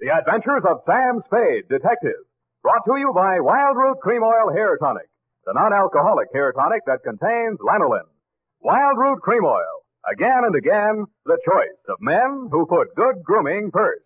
The Adventures of Sam Spade, Detective. Brought to you by Wildroot Cream Oil Hair Tonic, the non-alcoholic hair tonic that contains lanolin. Wildroot Cream Oil. Again and again, the choice of men who put good grooming first.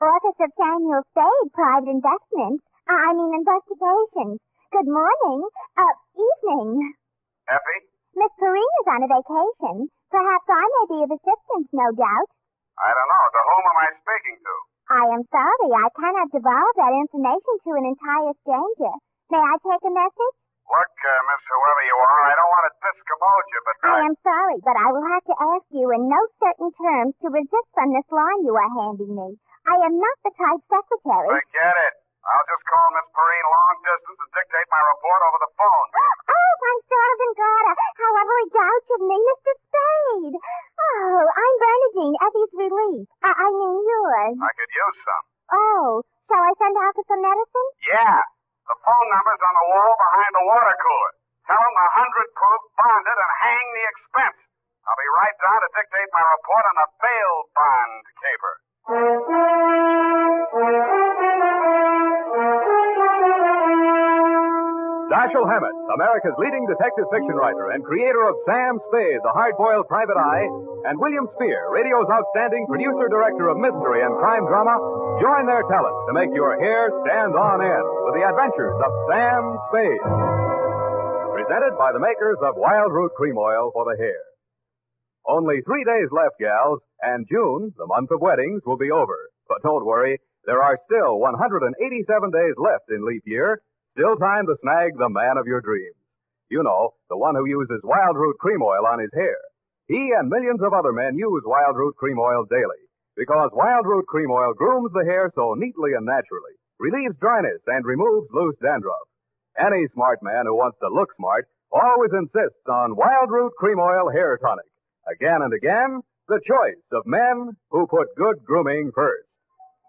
Office of Samuel Spade, Private Investments. I mean Investigations. Good morning. Uh, evening. Effie? Miss Perrine is on a vacation. Perhaps I may be of assistance, no doubt. I don't know. To whom am I speaking to? I am sorry, I cannot divulge that information to an entire stranger. May I take a message? Look, uh, Miss Whoever you are, I don't want to discommode you, but I am sorry, but I will have to ask you in no certain terms to resist from this line you are handing me. I am not the type secretary. Forget it. I'll just call Miss Perrine long dictate my report over the phone. Detective fiction writer and creator of Sam Spade, the hard-boiled private eye, and William Spier, radio's outstanding producer-director of mystery and crime drama, join their talents to make your hair stand on end with the adventures of Sam Spade. Presented by the makers of Wildroot Cream Oil for the hair. Only three days left, gals, and June, the month of weddings, will be over. But don't worry, there are still 187 days left in leap year, Still time to snag the man of your dreams. You know, the one who uses Wildroot Cream Oil on his hair. He and millions of other men use Wildroot Cream Oil daily because Wildroot Cream Oil grooms the hair so neatly and naturally, relieves dryness, and removes loose dandruff. Any smart man who wants to look smart always insists on Wildroot Cream Oil Hair Tonic. Again and again, the choice of men who put good grooming first.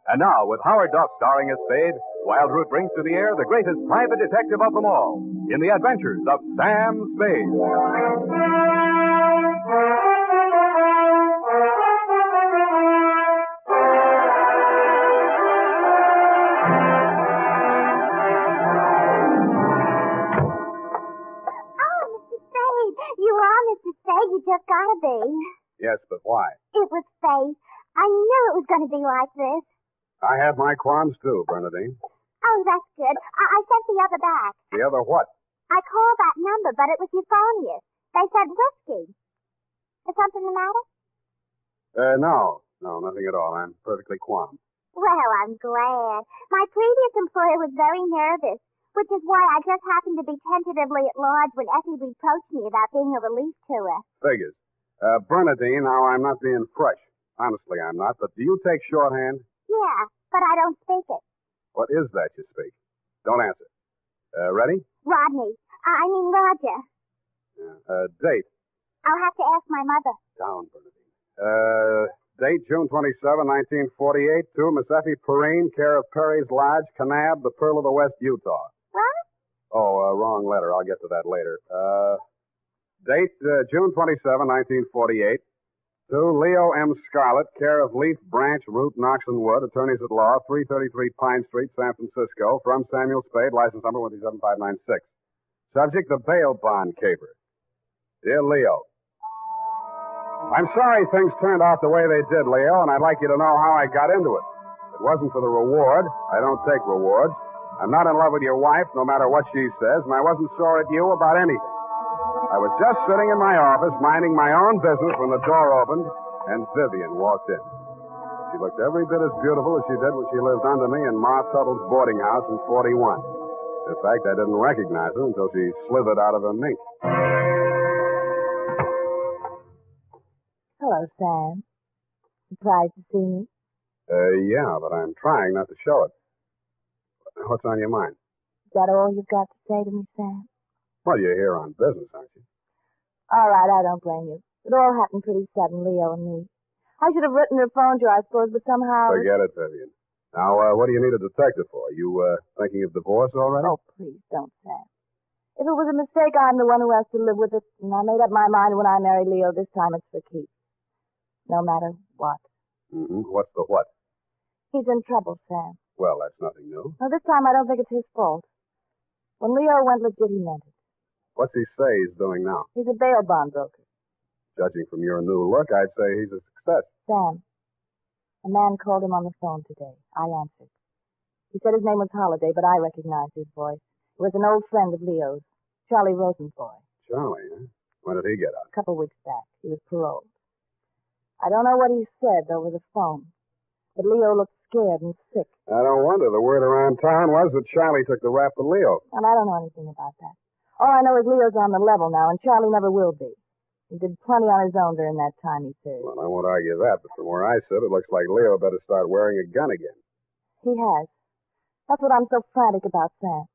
And now, with Howard Duff starring as Spade, Wildroot brings to the air the greatest private detective of them all in the adventures of Sam Spade. Oh, Mr. Spade, you are Mr. Spade. You just gotta be. Yes, but why? It was fate. I knew it was gonna be like this. I have my qualms too, Bernadine. Oh, that's good. I, I sent the other back. The other what? I called that number, but it was euphonious. They said whiskey. Is something the matter? Uh, no. No, nothing at all. I'm perfectly calm. Well, I'm glad. My previous employer was very nervous, which is why I just happened to be tentatively at large when Effie reproached me about being a relief to her. Figures. Uh, Bernadine, now I'm not being fresh. Honestly, I'm not. But do you take shorthand? Yeah, but I don't speak it. What is that you speak? Don't answer. Uh, ready? Rodney. I mean Roger. Yeah. Uh, date. I'll have to ask my mother. Down, Bernadine. Uh, date June 27, 1948, to Miss Effie Perrine, care of Parry's Lodge, Kanab, the Pearl of the West, Utah. What? Oh, uh, wrong letter. I'll get to that later. Uh, date uh, June 27, 1948. To Leo M. Scarlett, care of Leaf Branch, Root, Knox and Wood, attorneys at law, 333 Pine Street, San Francisco, from Samuel Spade, license number 17596. Subject, the bail bond caper. Dear Leo, I'm sorry things turned out the way they did, Leo, and I'd like you to know how I got into it. It wasn't for the reward. I don't take rewards. I'm not in love with your wife, no matter what she says, and I wasn't sore at you about anything. I was just sitting in my office, minding my own business, when the door opened and Vivian walked in. She looked every bit as beautiful as she did when she lived under me in Ma Tuttle's boarding house in 41. In fact, I didn't recognize her until she slithered out of her mink. Hello, Sam. Surprised to see me? Uh, yeah, but I'm trying not to show it. What's on your mind? Is that all you've got to say to me, Sam? Well, you're here on business, aren't you? All right, I don't blame you. It all happened pretty sudden, Leo and me. I should have written or phoned you, I suppose, but somehow. Forget it, Vivian. Now, uh, what do you need a detective for? You, uh, thinking of divorce already? Oh, please don't, Sam. If it was a mistake, I'm the one who has to live with it. And I made up my mind when I married Leo. This time it's for keeps. No matter what. Mm-hmm. What's the what? He's in trouble, Sam. Well, that's nothing new. This time I don't think it's his fault. When Leo went legit, he meant it. What's he say he's doing now? He's a bail bond broker. Judging from your new look, I'd say he's a success. Sam, a man called him on the phone today. I answered. He said his name was Holiday, but I recognized his voice. It was an old friend of Leo's, Charlie Rosenfoy. Charlie, huh? When did he get out? A couple weeks back. He was paroled. I don't know what he said over the phone, but Leo looked scared and sick, I don't wonder. The word around town was that Charlie took the rap to Leo. and I don't know anything about that. All I know is Leo's on the level now, and Charlie never will be. He did plenty on his own during that time he served. Well, I won't argue that, but from where I sit, it looks like Leo better start wearing a gun again. He has. That's what I'm so frantic about, Sam.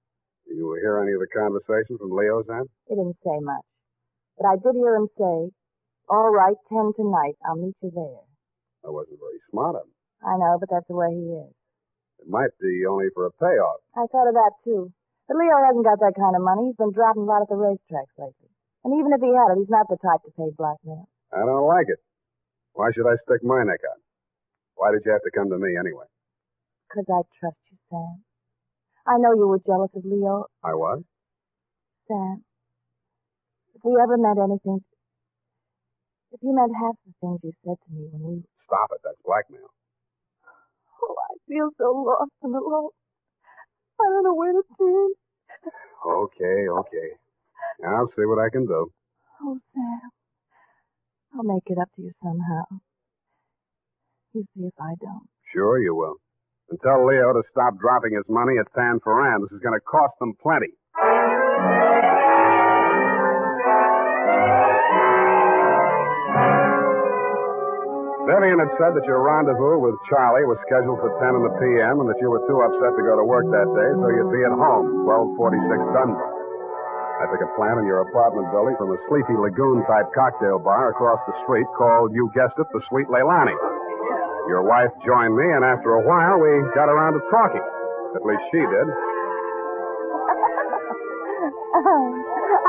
Did you hear any of the conversation from Leo's end? He didn't say much. But I did hear him say, all right, ten tonight. I'll meet you there. I wasn't very smart of him. I know, but that's the way he is. It might be only for a payoff. I thought of that, too. But Leo hasn't got that kind of money. He's been dropping a lot at the racetracks lately. And even if he had it, he's not the type to pay blackmail. I don't like it. Why should I stick my neck out? Why did you have to come to me anyway? 'Cause I trust you, Sam. I know you were jealous of Leo, I was? Sam. If we ever meant anything, if you meant half the things you said to me when we... Stop it. That's blackmail. Oh, I feel so lost and alone. I don't know where to turn. Okay, okay. I'll see what I can do. Oh, Sam. I'll make it up to you somehow. You see if I don't. Sure you will. And tell Leo to stop dropping his money at Tanforan. This is going to cost them plenty. Vivian had said that your rendezvous with Charlie was scheduled for 10 in the p.m. and that you were too upset to go to work that day, so you'd be at home, 1246 Dunbar. I took a plant in your apartment building from a sleepy lagoon-type cocktail bar across the street called, you guessed it, the Sweet Leilani. Your wife joined me, and after a while, we got around to talking. At least she did.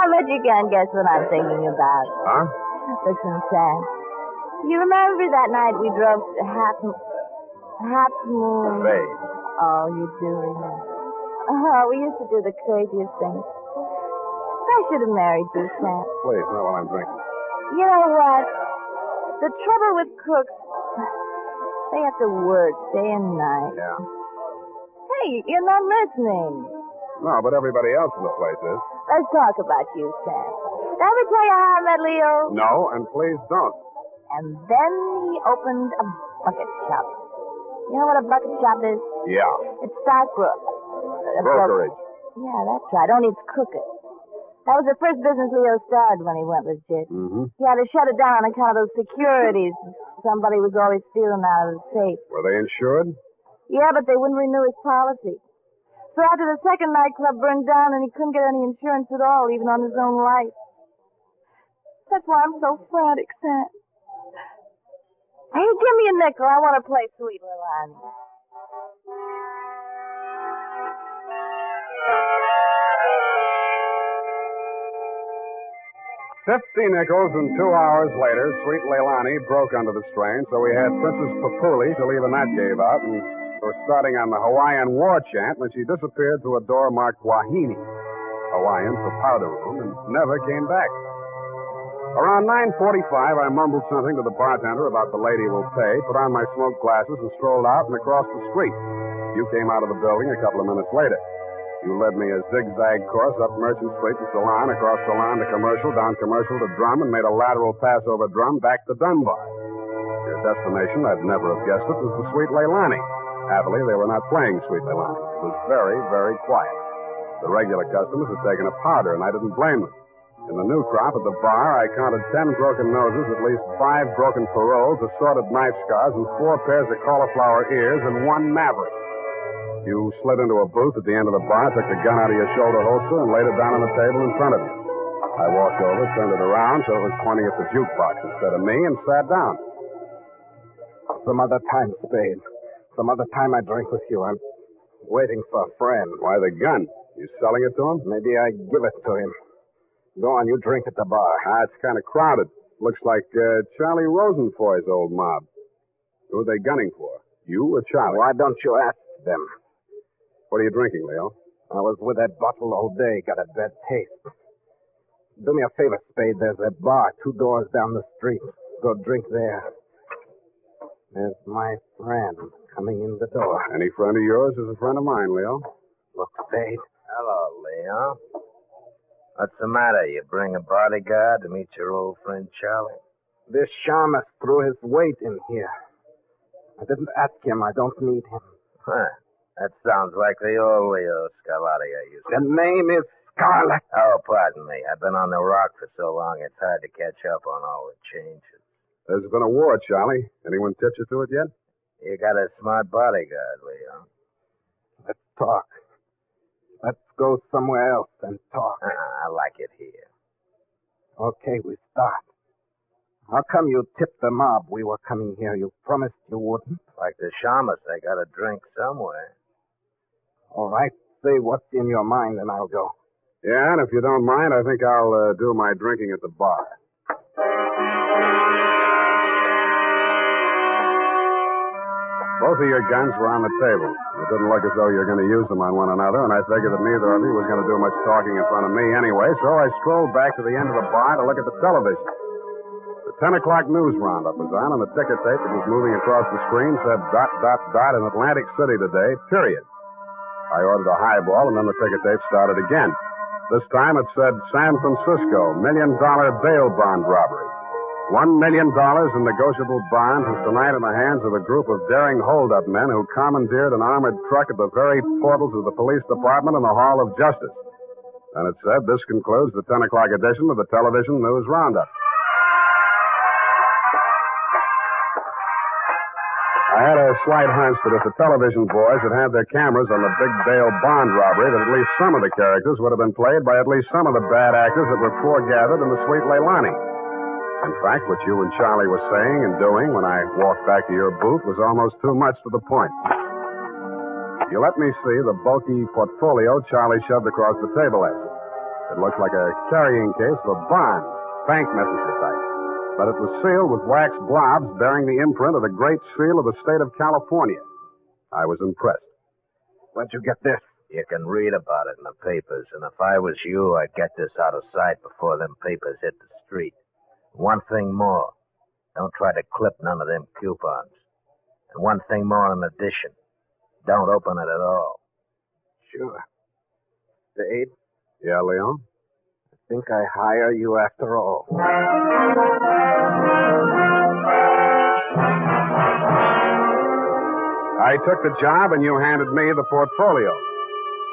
I bet you can't guess what I'm thinking about. Huh? Listen, Sam. You remember that night we drove to Half, Half Moon? Oh, you do remember. Oh, we used to do the craziest things. I should have married you, Sam. Please, not while I'm drinking. You know what? The trouble with crooks, they have to work day and night. Yeah. Hey, you're not listening. No, but everybody else in the place is. Let's talk about you, Sam. Did I ever tell you how I met Leo? No, and please don't. And then he opened a bucket shop. You know what a bucket shop is? Yeah. It's stockbrook. Uh, Brokerage. Yeah, that's right. Only it's crooked. That was the first business Leo started when he went legit. Mm-hmm. He had to shut it down on account of those securities. Somebody was always stealing out of the safe. Were they insured? Yeah, but they wouldn't renew his policy. So after the second nightclub burned down and he couldn't get any insurance at all, even on his own life. That's why I'm so frantic, Sam. Hey, give me a nickel. I want to play Sweet Leilani. Fifty nickels and two hours later, Sweet Leilani broke under the strain, so we had Princess Papuli to leave a nut gave out, and we were starting on the Hawaiian war chant when she disappeared through a door marked Wahine, Hawaiian for powder room, and never came back. Around 9.45, I mumbled something to the bartender about the lady will pay, put on my smoke glasses, and strolled out and across the street. You came out of the building a couple of minutes later. You led me a zigzag course up Merchant Street to Salon, across Salon to Commercial, down Commercial to Drum, and made a lateral pass over Drum back to Dunbar. Your destination, I'd never have guessed it, was the Sweet Leilani. Happily, they were not playing Sweet Leilani. It was very, very quiet. The regular customers had taken a powder, and I didn't blame them. In the new crop at the bar, I counted ten broken noses, at least five broken paroles, assorted knife scars, and four pairs of cauliflower ears, and one maverick. You slid into a booth at the end of the bar, took the gun out of your shoulder holster, and laid it down on the table in front of you. I walked over, turned it around so it was pointing at the jukebox instead of me, and sat down. Some other time, Spade. Some other time I drink with you. I'm waiting for a friend. Why the gun? You selling it to him? Maybe I give it to him. Go on, you drink at the bar. Ah, it's kind of crowded. Looks like uh, Charlie Rosenfoy's old mob. Who are they gunning for? You or Charlie? Why don't you ask them? What are you drinking, Leo? I was with that bottle all day, got a bad taste. Do me a favor, Spade. There's a bar two doors down the street. Go drink there. There's my friend coming in the door. Any friend of yours is a friend of mine, Leo. Look, Spade. Hello, Leo. What's the matter? You bring a bodyguard to meet your old friend Charlie? This shamus threw his weight in here. I didn't ask him. I don't need him. Huh. That sounds like the old Leo Scarlatti I used to. The name is Scarlet. Oh, pardon me. I've been on the rock for so long, it's hard to catch up on all the changes. There's been a war, Charlie. Anyone touch you to it yet? You got a smart bodyguard, Leo. Let's talk. Let's go somewhere else and talk. Uh-uh, I like it here. Okay, we start. How come you tipped the mob we were coming here? You promised you wouldn't. Like the shamus, they got a drink somewhere. All right, say what's in your mind and I'll go. Yeah, and if you don't mind, I think I'll uh, do my drinking at the bar. Both of your guns were on the table. It didn't look as though you were going to use them on one another, and I figured that neither of you was going to do much talking in front of me anyway, so I strolled back to the end of the bar to look at the television. The 10 o'clock news roundup was on, and the ticker tape that was moving across the screen said dot, dot, dot in Atlantic City today, period. I ordered a highball, and then the ticker tape started again. This time it said San Francisco, million dollar bail bond robbery. One million dollars in negotiable bonds is tonight in the hands of a group of daring holdup men who commandeered an armored truck at the very portals of the police department and the Hall of Justice. And it said this concludes the 10 o'clock edition of the television news roundup. I had a slight hunch that if the television boys had had their cameras on the big bail bond robbery, that at least some of the characters would have been played by at least some of the bad actors that were foregathered in the Sweet Leilani. In fact, what you and Charlie were saying and doing when I walked back to your booth was almost too much to the point. You let me see the bulky portfolio Charlie shoved across the table at you. It looked like a carrying case for bonds, bank messenger type. But it was sealed with wax blobs bearing the imprint of the great seal of the state of California. I was impressed. Where'd you get this? You can read about it in the papers, and if I was you, I'd get this out of sight before them papers hit the street. One thing more. Don't try to clip none of them coupons. And one thing more in addition. Don't open it at all. Sure. Spade, Yeah, Leon? I think I hire you after all. I took the job and you handed me the portfolio.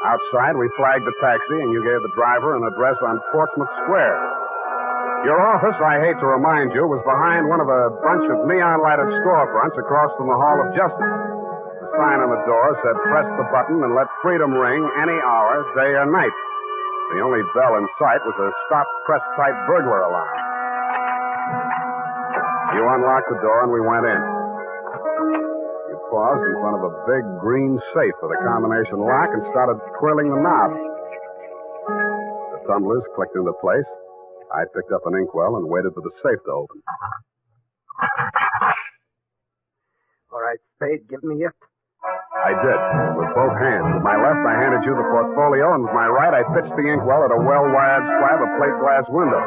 Outside, we flagged the taxi and you gave the driver an address on Portsmouth Square. Your office, I hate to remind you, was behind one of a bunch of neon lighted storefronts across from the Hall of Justice. The sign on the door said, press the button and let freedom ring any hour, day or night. The only bell in sight was a stop press type burglar alarm. You unlocked the door and we went in. You paused in front of a big green safe with a combination lock and started twirling the knob. The tumblers clicked into place. I picked up an inkwell and waited for the safe to open. All right, Spade, give me it. I did, with both hands. With my left, I handed you the portfolio, and with my right, I pitched the inkwell at a well-wired slab of plate glass window.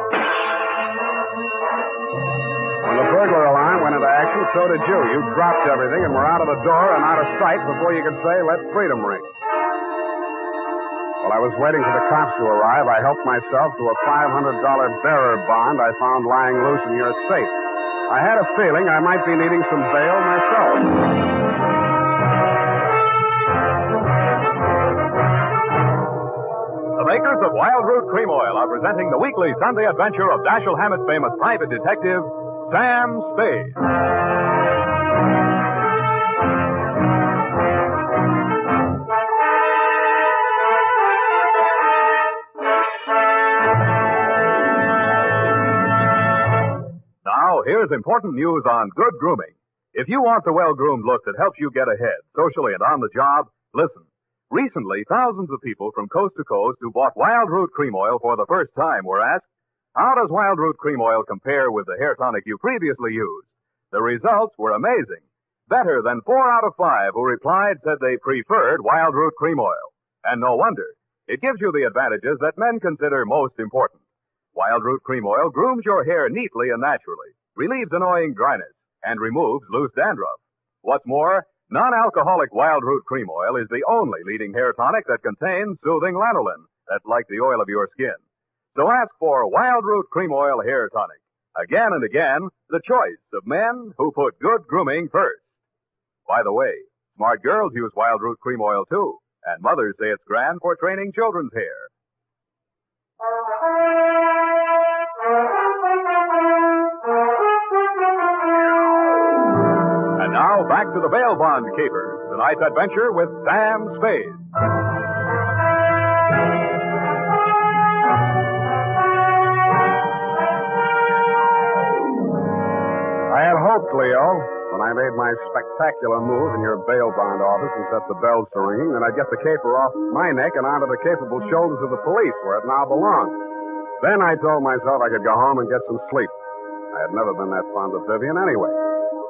When the burglar alarm went into action, so did you. You dropped everything and were out of the door and out of sight before you could say, let freedom ring. While I was waiting for the cops to arrive, I helped myself to a $500 bearer bond I found lying loose in your safe. I had a feeling I might be needing some bail myself. The makers of Wild Root Cream Oil are presenting the weekly Sunday adventure of Dashiell Hammett's famous private detective, Sam Spade. Now, here's important news on good grooming. If you want the well groomed look that helps you get ahead, socially and on the job, listen. Recently, thousands of people from coast to coast who bought Wild Root Cream Oil for the first time were asked, how does Wild Root Cream Oil compare with the hair tonic you previously used? The results were amazing. Better than four out of five who replied said they preferred Wild Root Cream Oil. And no wonder. It gives you the advantages that men consider most important. Wild Root Cream Oil grooms your hair neatly and naturally, relieves annoying dryness, and removes loose dandruff. What's more, non-alcoholic Wild Root Cream Oil is the only leading hair tonic that contains soothing lanolin, that's like the oil of your skin. So ask for Wild Root Cream Oil Hair Tonic. Again and again, the choice of men who put good grooming first. By the way, smart girls use Wild Root Cream Oil too, and mothers say it's grand for training children's hair. To the bail bond caper. Tonight's adventure with Sam Spade. I had hoped, Leo, when I made my spectacular move in your bail bond office and set the bells to ringing, that I'd get the caper off my neck and onto the capable shoulders of the police, where it now belonged. Then I told myself I could go home and get some sleep. I had never been that fond of Vivian anyway.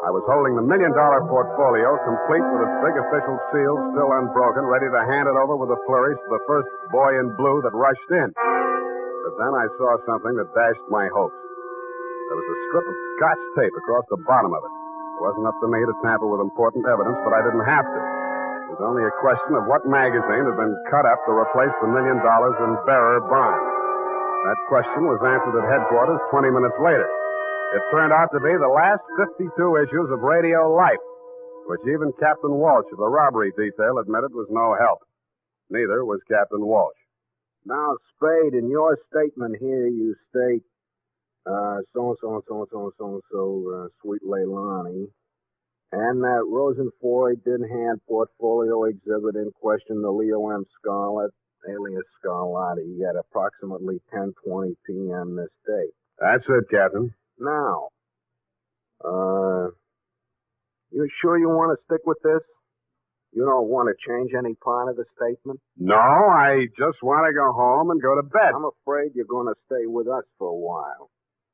I was holding the million dollar portfolio, complete with its big official seal still unbroken, ready to hand it over with a flourish to the first boy in blue that rushed in. But then I saw something that dashed my hopes. There was a strip of scotch tape across the bottom of it. It wasn't up to me to tamper with important evidence, but I didn't have to. It was only a question of what magazine had been cut up to replace the million dollars in bearer bonds. That question was answered at headquarters 20 minutes later. It turned out to be the last 52 issues of Radio Life, which even Captain Walsh of the robbery detail admitted was no help. Neither was Captain Walsh. Now, Spade, in your statement here, you state, uh, so and so and so and so and so and so, uh, Sweet Leilani, and that Rosenfoy did hand portfolio exhibit in question to Leo M. Scarlett, alias Scarlatti, at approximately 10:20 p.m. this day. That's it, Captain. Now, uh, you sure you want to stick with this? You don't want to change any part of the statement? No, I just want to go home and go to bed. I'm afraid you're going to stay with us for a while.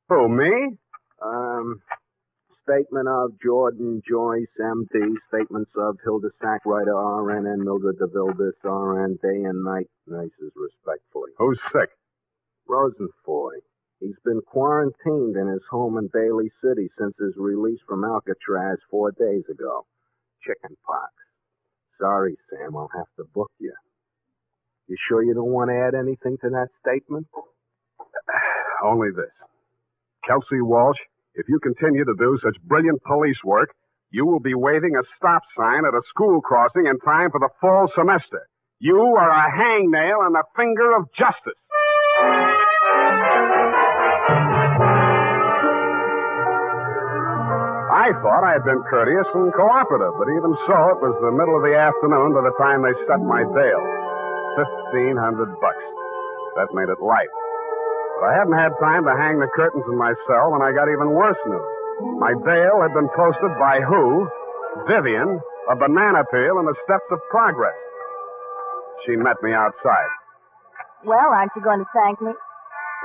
Who, me? Um, statement of Jordan Joyce, M.D. Statements of Hilda Sackwriter, R.N. and Mildred DeVilbiss, R.N. Day and night nurses, respectfully. Who's sick? Rosenfoy. He's been quarantined in his home in Daly City since his release from Alcatraz four days ago. Chicken pox. Sorry, Sam, I'll have to book you. You sure you don't want to add anything to that statement? Only this. Kelsey Walsh, if you continue to do such brilliant police work, you will be waving a stop sign at a school crossing in time for the fall semester. You are a hangnail on the finger of justice. I thought I had been courteous and cooperative, but even so, it was the middle of the afternoon by the time they set my bail. Fifteen hundred bucks. That made it light. But I hadn't had time to hang the curtains in my cell when I got even worse news. My bail had been posted by who? Vivian, a banana peel, and the steps of progress. She met me outside. Well, aren't you going to thank me?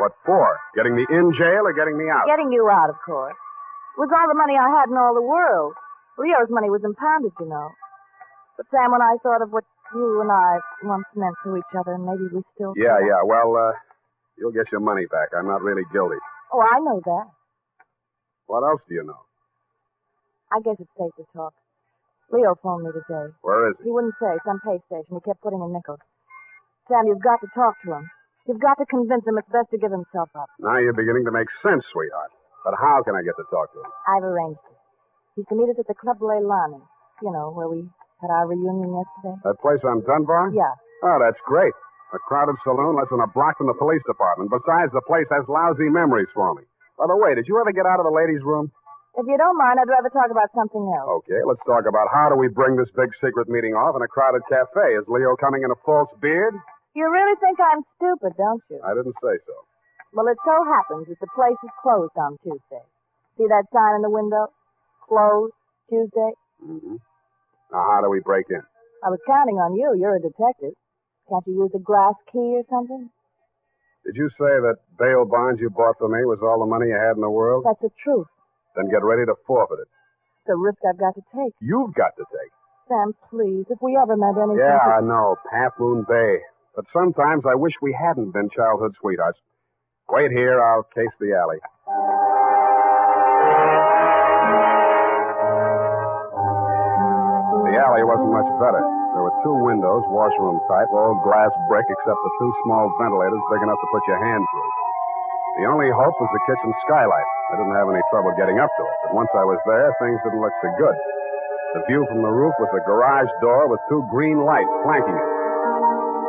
What for? Getting me in jail or getting me out? Getting you out, of course. Was all the money I had in all the world. Leo's money was impounded, you know. But Sam, when I thought of what you and I once meant to each other, and maybe we still Yeah, can. yeah. Well, uh, you'll get your money back. I'm not really guilty. Oh, I know that. What else do you know? I guess it's safe to talk. Leo phoned me today. Where is he? He wouldn't say. Some pay station. He kept putting in nickels. Sam, you've got to talk to him. You've got to convince him it's best to give himself up. Now you're beginning to make sense, sweetheart. But how can I get to talk to him? I've arranged it. He's to meet us at the Club Leilani. You know, where we had our reunion yesterday. That place on Dunbar? Yeah. Oh, that's great. A crowded saloon less than a block from the police department. Besides, the place has lousy memories for me. By the way, did you ever get out of the ladies' room? If you don't mind, I'd rather talk about something else. Okay, let's talk about how do we bring this big secret meeting off in a crowded cafe. Is Leo coming in a false beard? You really think I'm stupid, don't you? I didn't say so. Well, it so happens that the place is closed on Tuesday. See that sign in the window? Closed Tuesday. Mm-hmm. Now, how do we break in? I was counting on you. You're a detective. Can't you use a glass key or something? Did you say that bail bonds you bought for me was all the money you had in the world? That's the truth. Then get ready to forfeit it. It's a risk I've got to take. You've got to take. Sam, please, if we ever meant anything. Yeah, to- I know. Half Moon Bay. But sometimes I wish we hadn't been childhood sweethearts. Wait here. I'll case the alley. The alley wasn't much better. There were two windows, washroom type, all glass brick except for two small ventilators big enough to put your hand through. The only hope was the kitchen skylight. I didn't have any trouble getting up to it, but once I was there, things didn't look so good. The view from the roof was a garage door with two green lights flanking it.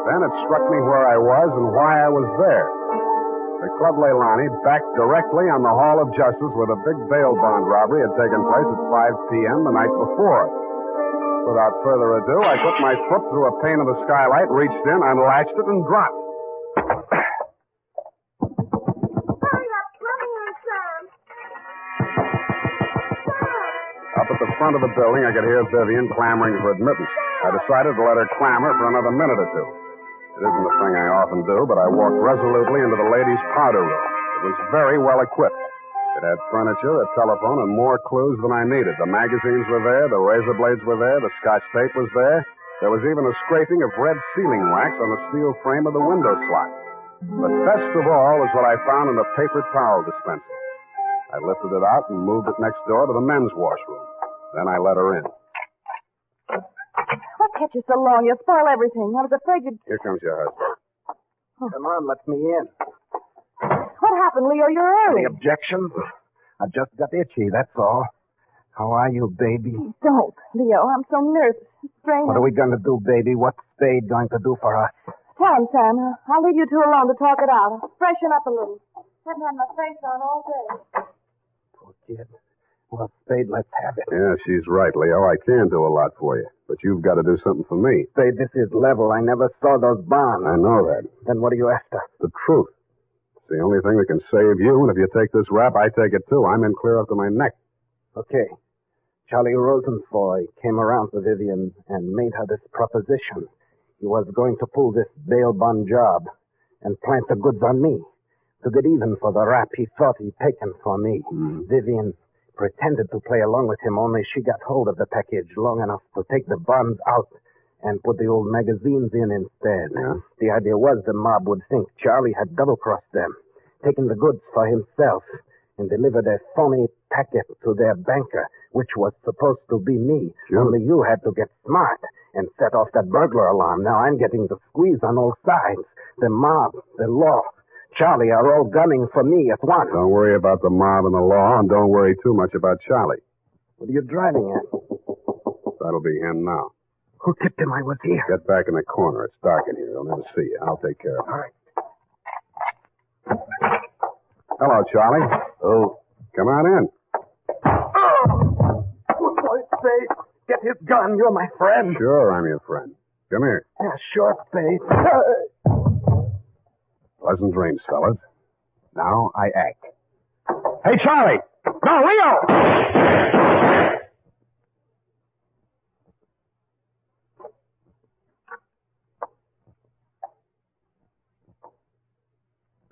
Then it struck me where I was and why I was there. The Club Leilani backed directly on the Hall of Justice where the big bail bond robbery had taken place at 5 p.m. the night before. Without further ado, I put my foot through a pane of the skylight, reached in, unlatched it, and dropped. Hurry up, come here, Sam. Up at the front of the building, I could hear Vivian clamoring for admittance. I decided to let her clamor for another minute or two. It isn't a thing I often do, but I walked resolutely into the ladies' powder room. It was very well equipped. It had furniture, a telephone, and more clues than I needed. The magazines were there, the razor blades were there, the scotch tape was there. There was even a scraping of red sealing wax on the steel frame of the window slot. But best of all was what I found in the paper towel dispenser. I lifted it out and moved it next door to the men's washroom. Then I let her in. What kept you so long? You'll spoil everything. I was afraid you'd... Here comes your husband. Oh. Come on, let me in. What happened, Leo? You're early. Any objections? I just got itchy, that's all. How are you, baby? Don't, Leo. I'm so nervous. Strained. What are we going to do, baby? What's Spade going to do for us? Tell him, Sam. I'll leave you two alone to talk it out. I'll freshen up a little. Haven't had my face on all day. Poor kid. Well, Spade, let's have it. Yeah, she's right, Leo. I can do a lot for you. But you've got to do something for me. Spade, this is level. I never saw those bonds. I know that. Then what are you after? The truth. It's the only thing that can save you, and if you take this rap, I take it too. I'm in clear up to my neck. Okay. Charlie Rosenfoy came around to Vivian and made her this proposition. He was going to pull this bail bond job and plant the goods on me to get even for the rap he thought he'd taken for me. Mm-hmm. Vivian pretended to play along with him, only she got hold of the package long enough to take the bonds out and put the old magazines in instead. Yeah? The idea was the mob would think Charlie had double-crossed them, taken the goods for himself, and delivered a phony packet to their banker, which was supposed to be me. Sure. Only you had to get smart and set off that burglar alarm. Now I'm getting the squeeze on all sides. The mob, the law, Charlie are all gunning for me at once. Don't worry about the mob and the law, and don't worry too much about Charlie. What are you driving at? That'll be him now. Who tipped him I was here? Get back in the corner. It's dark in here. He'll never see you. I'll take care of him. All right. Hello, Charlie. Oh. Come on in. Oh, Good boy, Spade. Get his gun. You're my friend. Sure, I'm your friend. Come here. Yeah, sure, Spade. Pleasant dreams, fellas. Now I act. Hey, Charlie! No, Leo!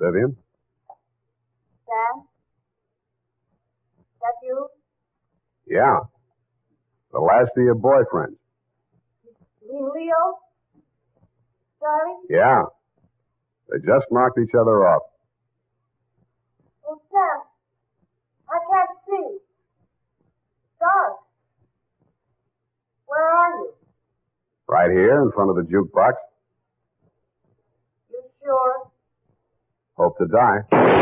Vivian? Sam? That you? Yeah. The last of your boyfriends. You mean Leo? Charlie? Yeah. They just knocked each other off. Oh, Sam. I can't see. Dark. Where are you? Right here in front of the jukebox. You sure? Hope to die.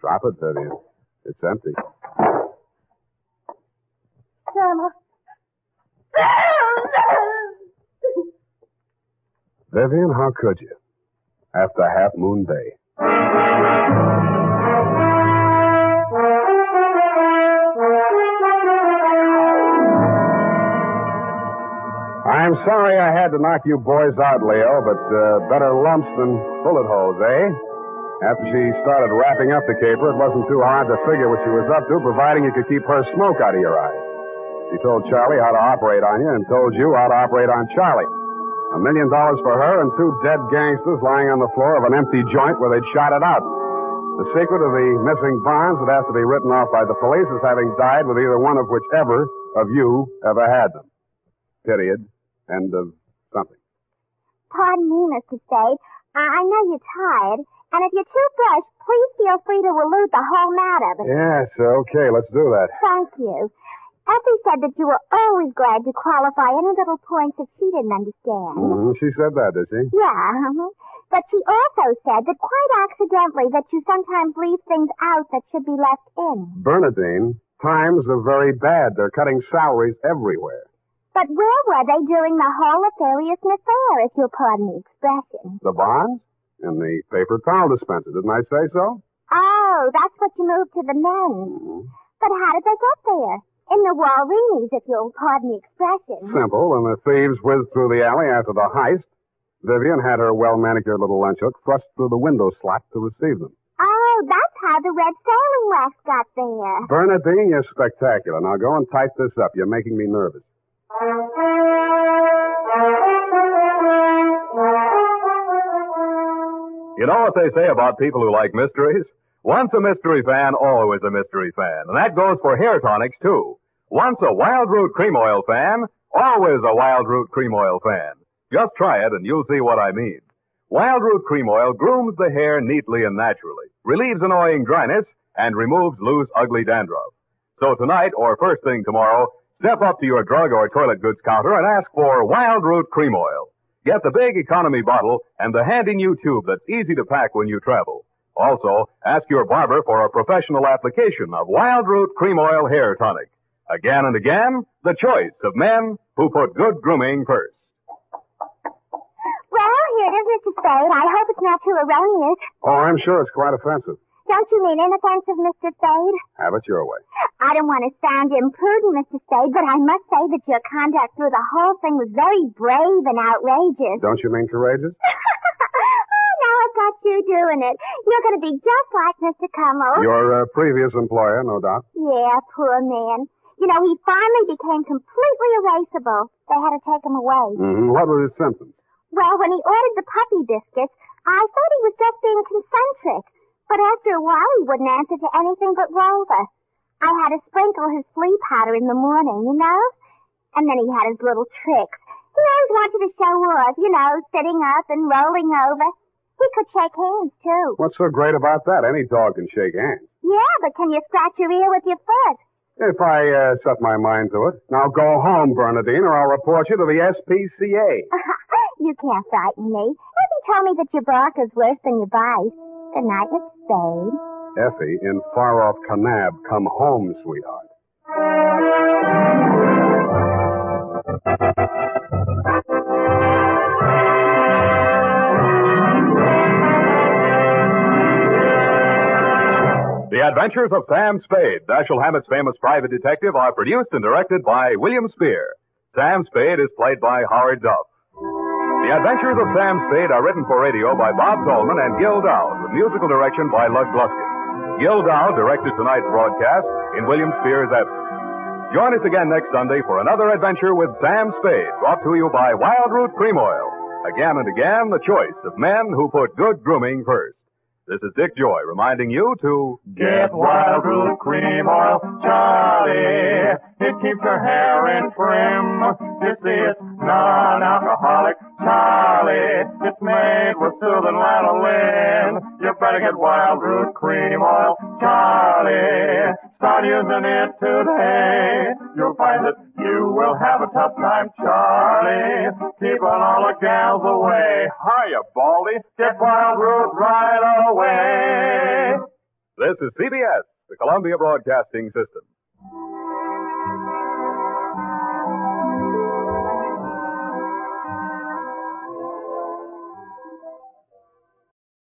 Drop it, Vivian. It's empty. Sam, Vivian, how could you? After Half Moon Bay. I'm sorry I had to knock you boys out, Leo, but uh, better lumps than bullet holes, eh? After she started wrapping up the caper, it wasn't too hard to figure what she was up to, providing you could keep her smoke out of your eyes. She told Charlie how to operate on you and told you how to operate on Charlie. A million dollars for her and two dead gangsters lying on the floor of an empty joint where they'd shot it out. The secret of the missing bonds would have to be written off by the police as having died with either one of whichever of you ever had them. Period. End of something. Pardon me, Mr. Spade. I, I know you're tired, and if you're too brushed, please feel free to elude the whole matter. But Yes, okay, let's do that. thank you. Effie said that you were always glad to qualify any little points that she didn't understand. hmm She said that, did she? Yeah, mhm. but she also said that quite accidentally that you sometimes leave things out that should be left in. Bernadine, times are very bad. They're cutting salaries everywhere. But where were they during the whole nefarious affair, if you'll pardon the expression? The bonds? In the paper towel dispenser, didn't I say so? Oh, that's what you moved to the men's. But how did they get there? In the Walreenies, if you'll pardon the expression. Simple. When the thieves whizzed through the alley after the heist, Vivian had her well-manicured little lunch hook thrust through the window slot to receive them. Oh, that's how the red sailing wax got there. Bernadine, you're spectacular. Now go and type this up. You're making me nervous. You know what they say about people who like mysteries? Once a mystery fan, always a mystery fan. And that goes for hair tonics, too. Once a Wild Root Cream Oil fan, always a Wild Root Cream Oil fan. Just try it and you'll see what I mean. Wild Root Cream Oil grooms the hair neatly and naturally, relieves annoying dryness, and removes loose, ugly dandruff. So tonight or first thing tomorrow, step up to your drug or toilet goods counter and ask for Wild Root Cream Oil. Get the big economy bottle and the handy new tube that's easy to pack when you travel. Also, ask your barber for a professional application of Wild Root Cream Oil Hair Tonic. Again and again, the choice of men who put good grooming first. Well, here it is, Mr. Spade. I hope it's not too erroneous. Oh, I'm sure it's quite offensive. Don't you mean inoffensive, Mr. Spade? Have it your way. I don't want to sound imprudent, Mr. Spade, but I must say that your conduct through the whole thing was very brave and outrageous. Don't you mean courageous? I've got you doing it. You're going to be just like Mr. Cummel. Your uh, previous employer, no doubt. Yeah, poor man. You know, he finally became completely erasable. They had to take him away. Mm-hmm. What were his symptoms? Well, when he ordered the puppy biscuits, I thought he was just being concentric. But after a while, he wouldn't answer to anything but Rover. I had to sprinkle his flea powder in the morning, you know? And then he had his little tricks. He always wanted to show off, you know, sitting up and rolling over. He could shake hands, too. What's so great about that? Any dog can shake hands. Yeah, but can you scratch your ear with your foot? If I uh, set my mind to it. Now go home, Bernadine, or I'll report you to the SPCA. you can't frighten me. Effie told me that your bark is worse than your bite. Good night, Mr. Spade. Effie, in far-off Kanab, come home, sweetheart. Adventures of Sam Spade, Dashiell Hammett's famous private detective, are produced and directed by William Spier. Sam Spade is played by Howard Duff. The Adventures of Sam Spade are written for radio by Bob Tallman and Gil Doud, with musical direction by Lud Gluskin. Gil Doud directed tonight's broadcast in William Spier's absence. Join us again next Sunday for another adventure with Sam Spade, brought to you by Wild Root Cream Oil. Again and again, the choice of men who put good grooming first. This is Dick Joy reminding you to Get Wild Root Cream Oil, Charlie. It keeps your hair in trim. See, it's non-alcoholic, Charlie. It's made with soothing lanolin. You better get Wild Root Cream Oil, Charlie. Start using it today. You'll find that you will have a tough time, Charlie. Keeping all the gals away. Hiya, Baldy. Get Wild Root right away. This is CBS, the Columbia Broadcasting System.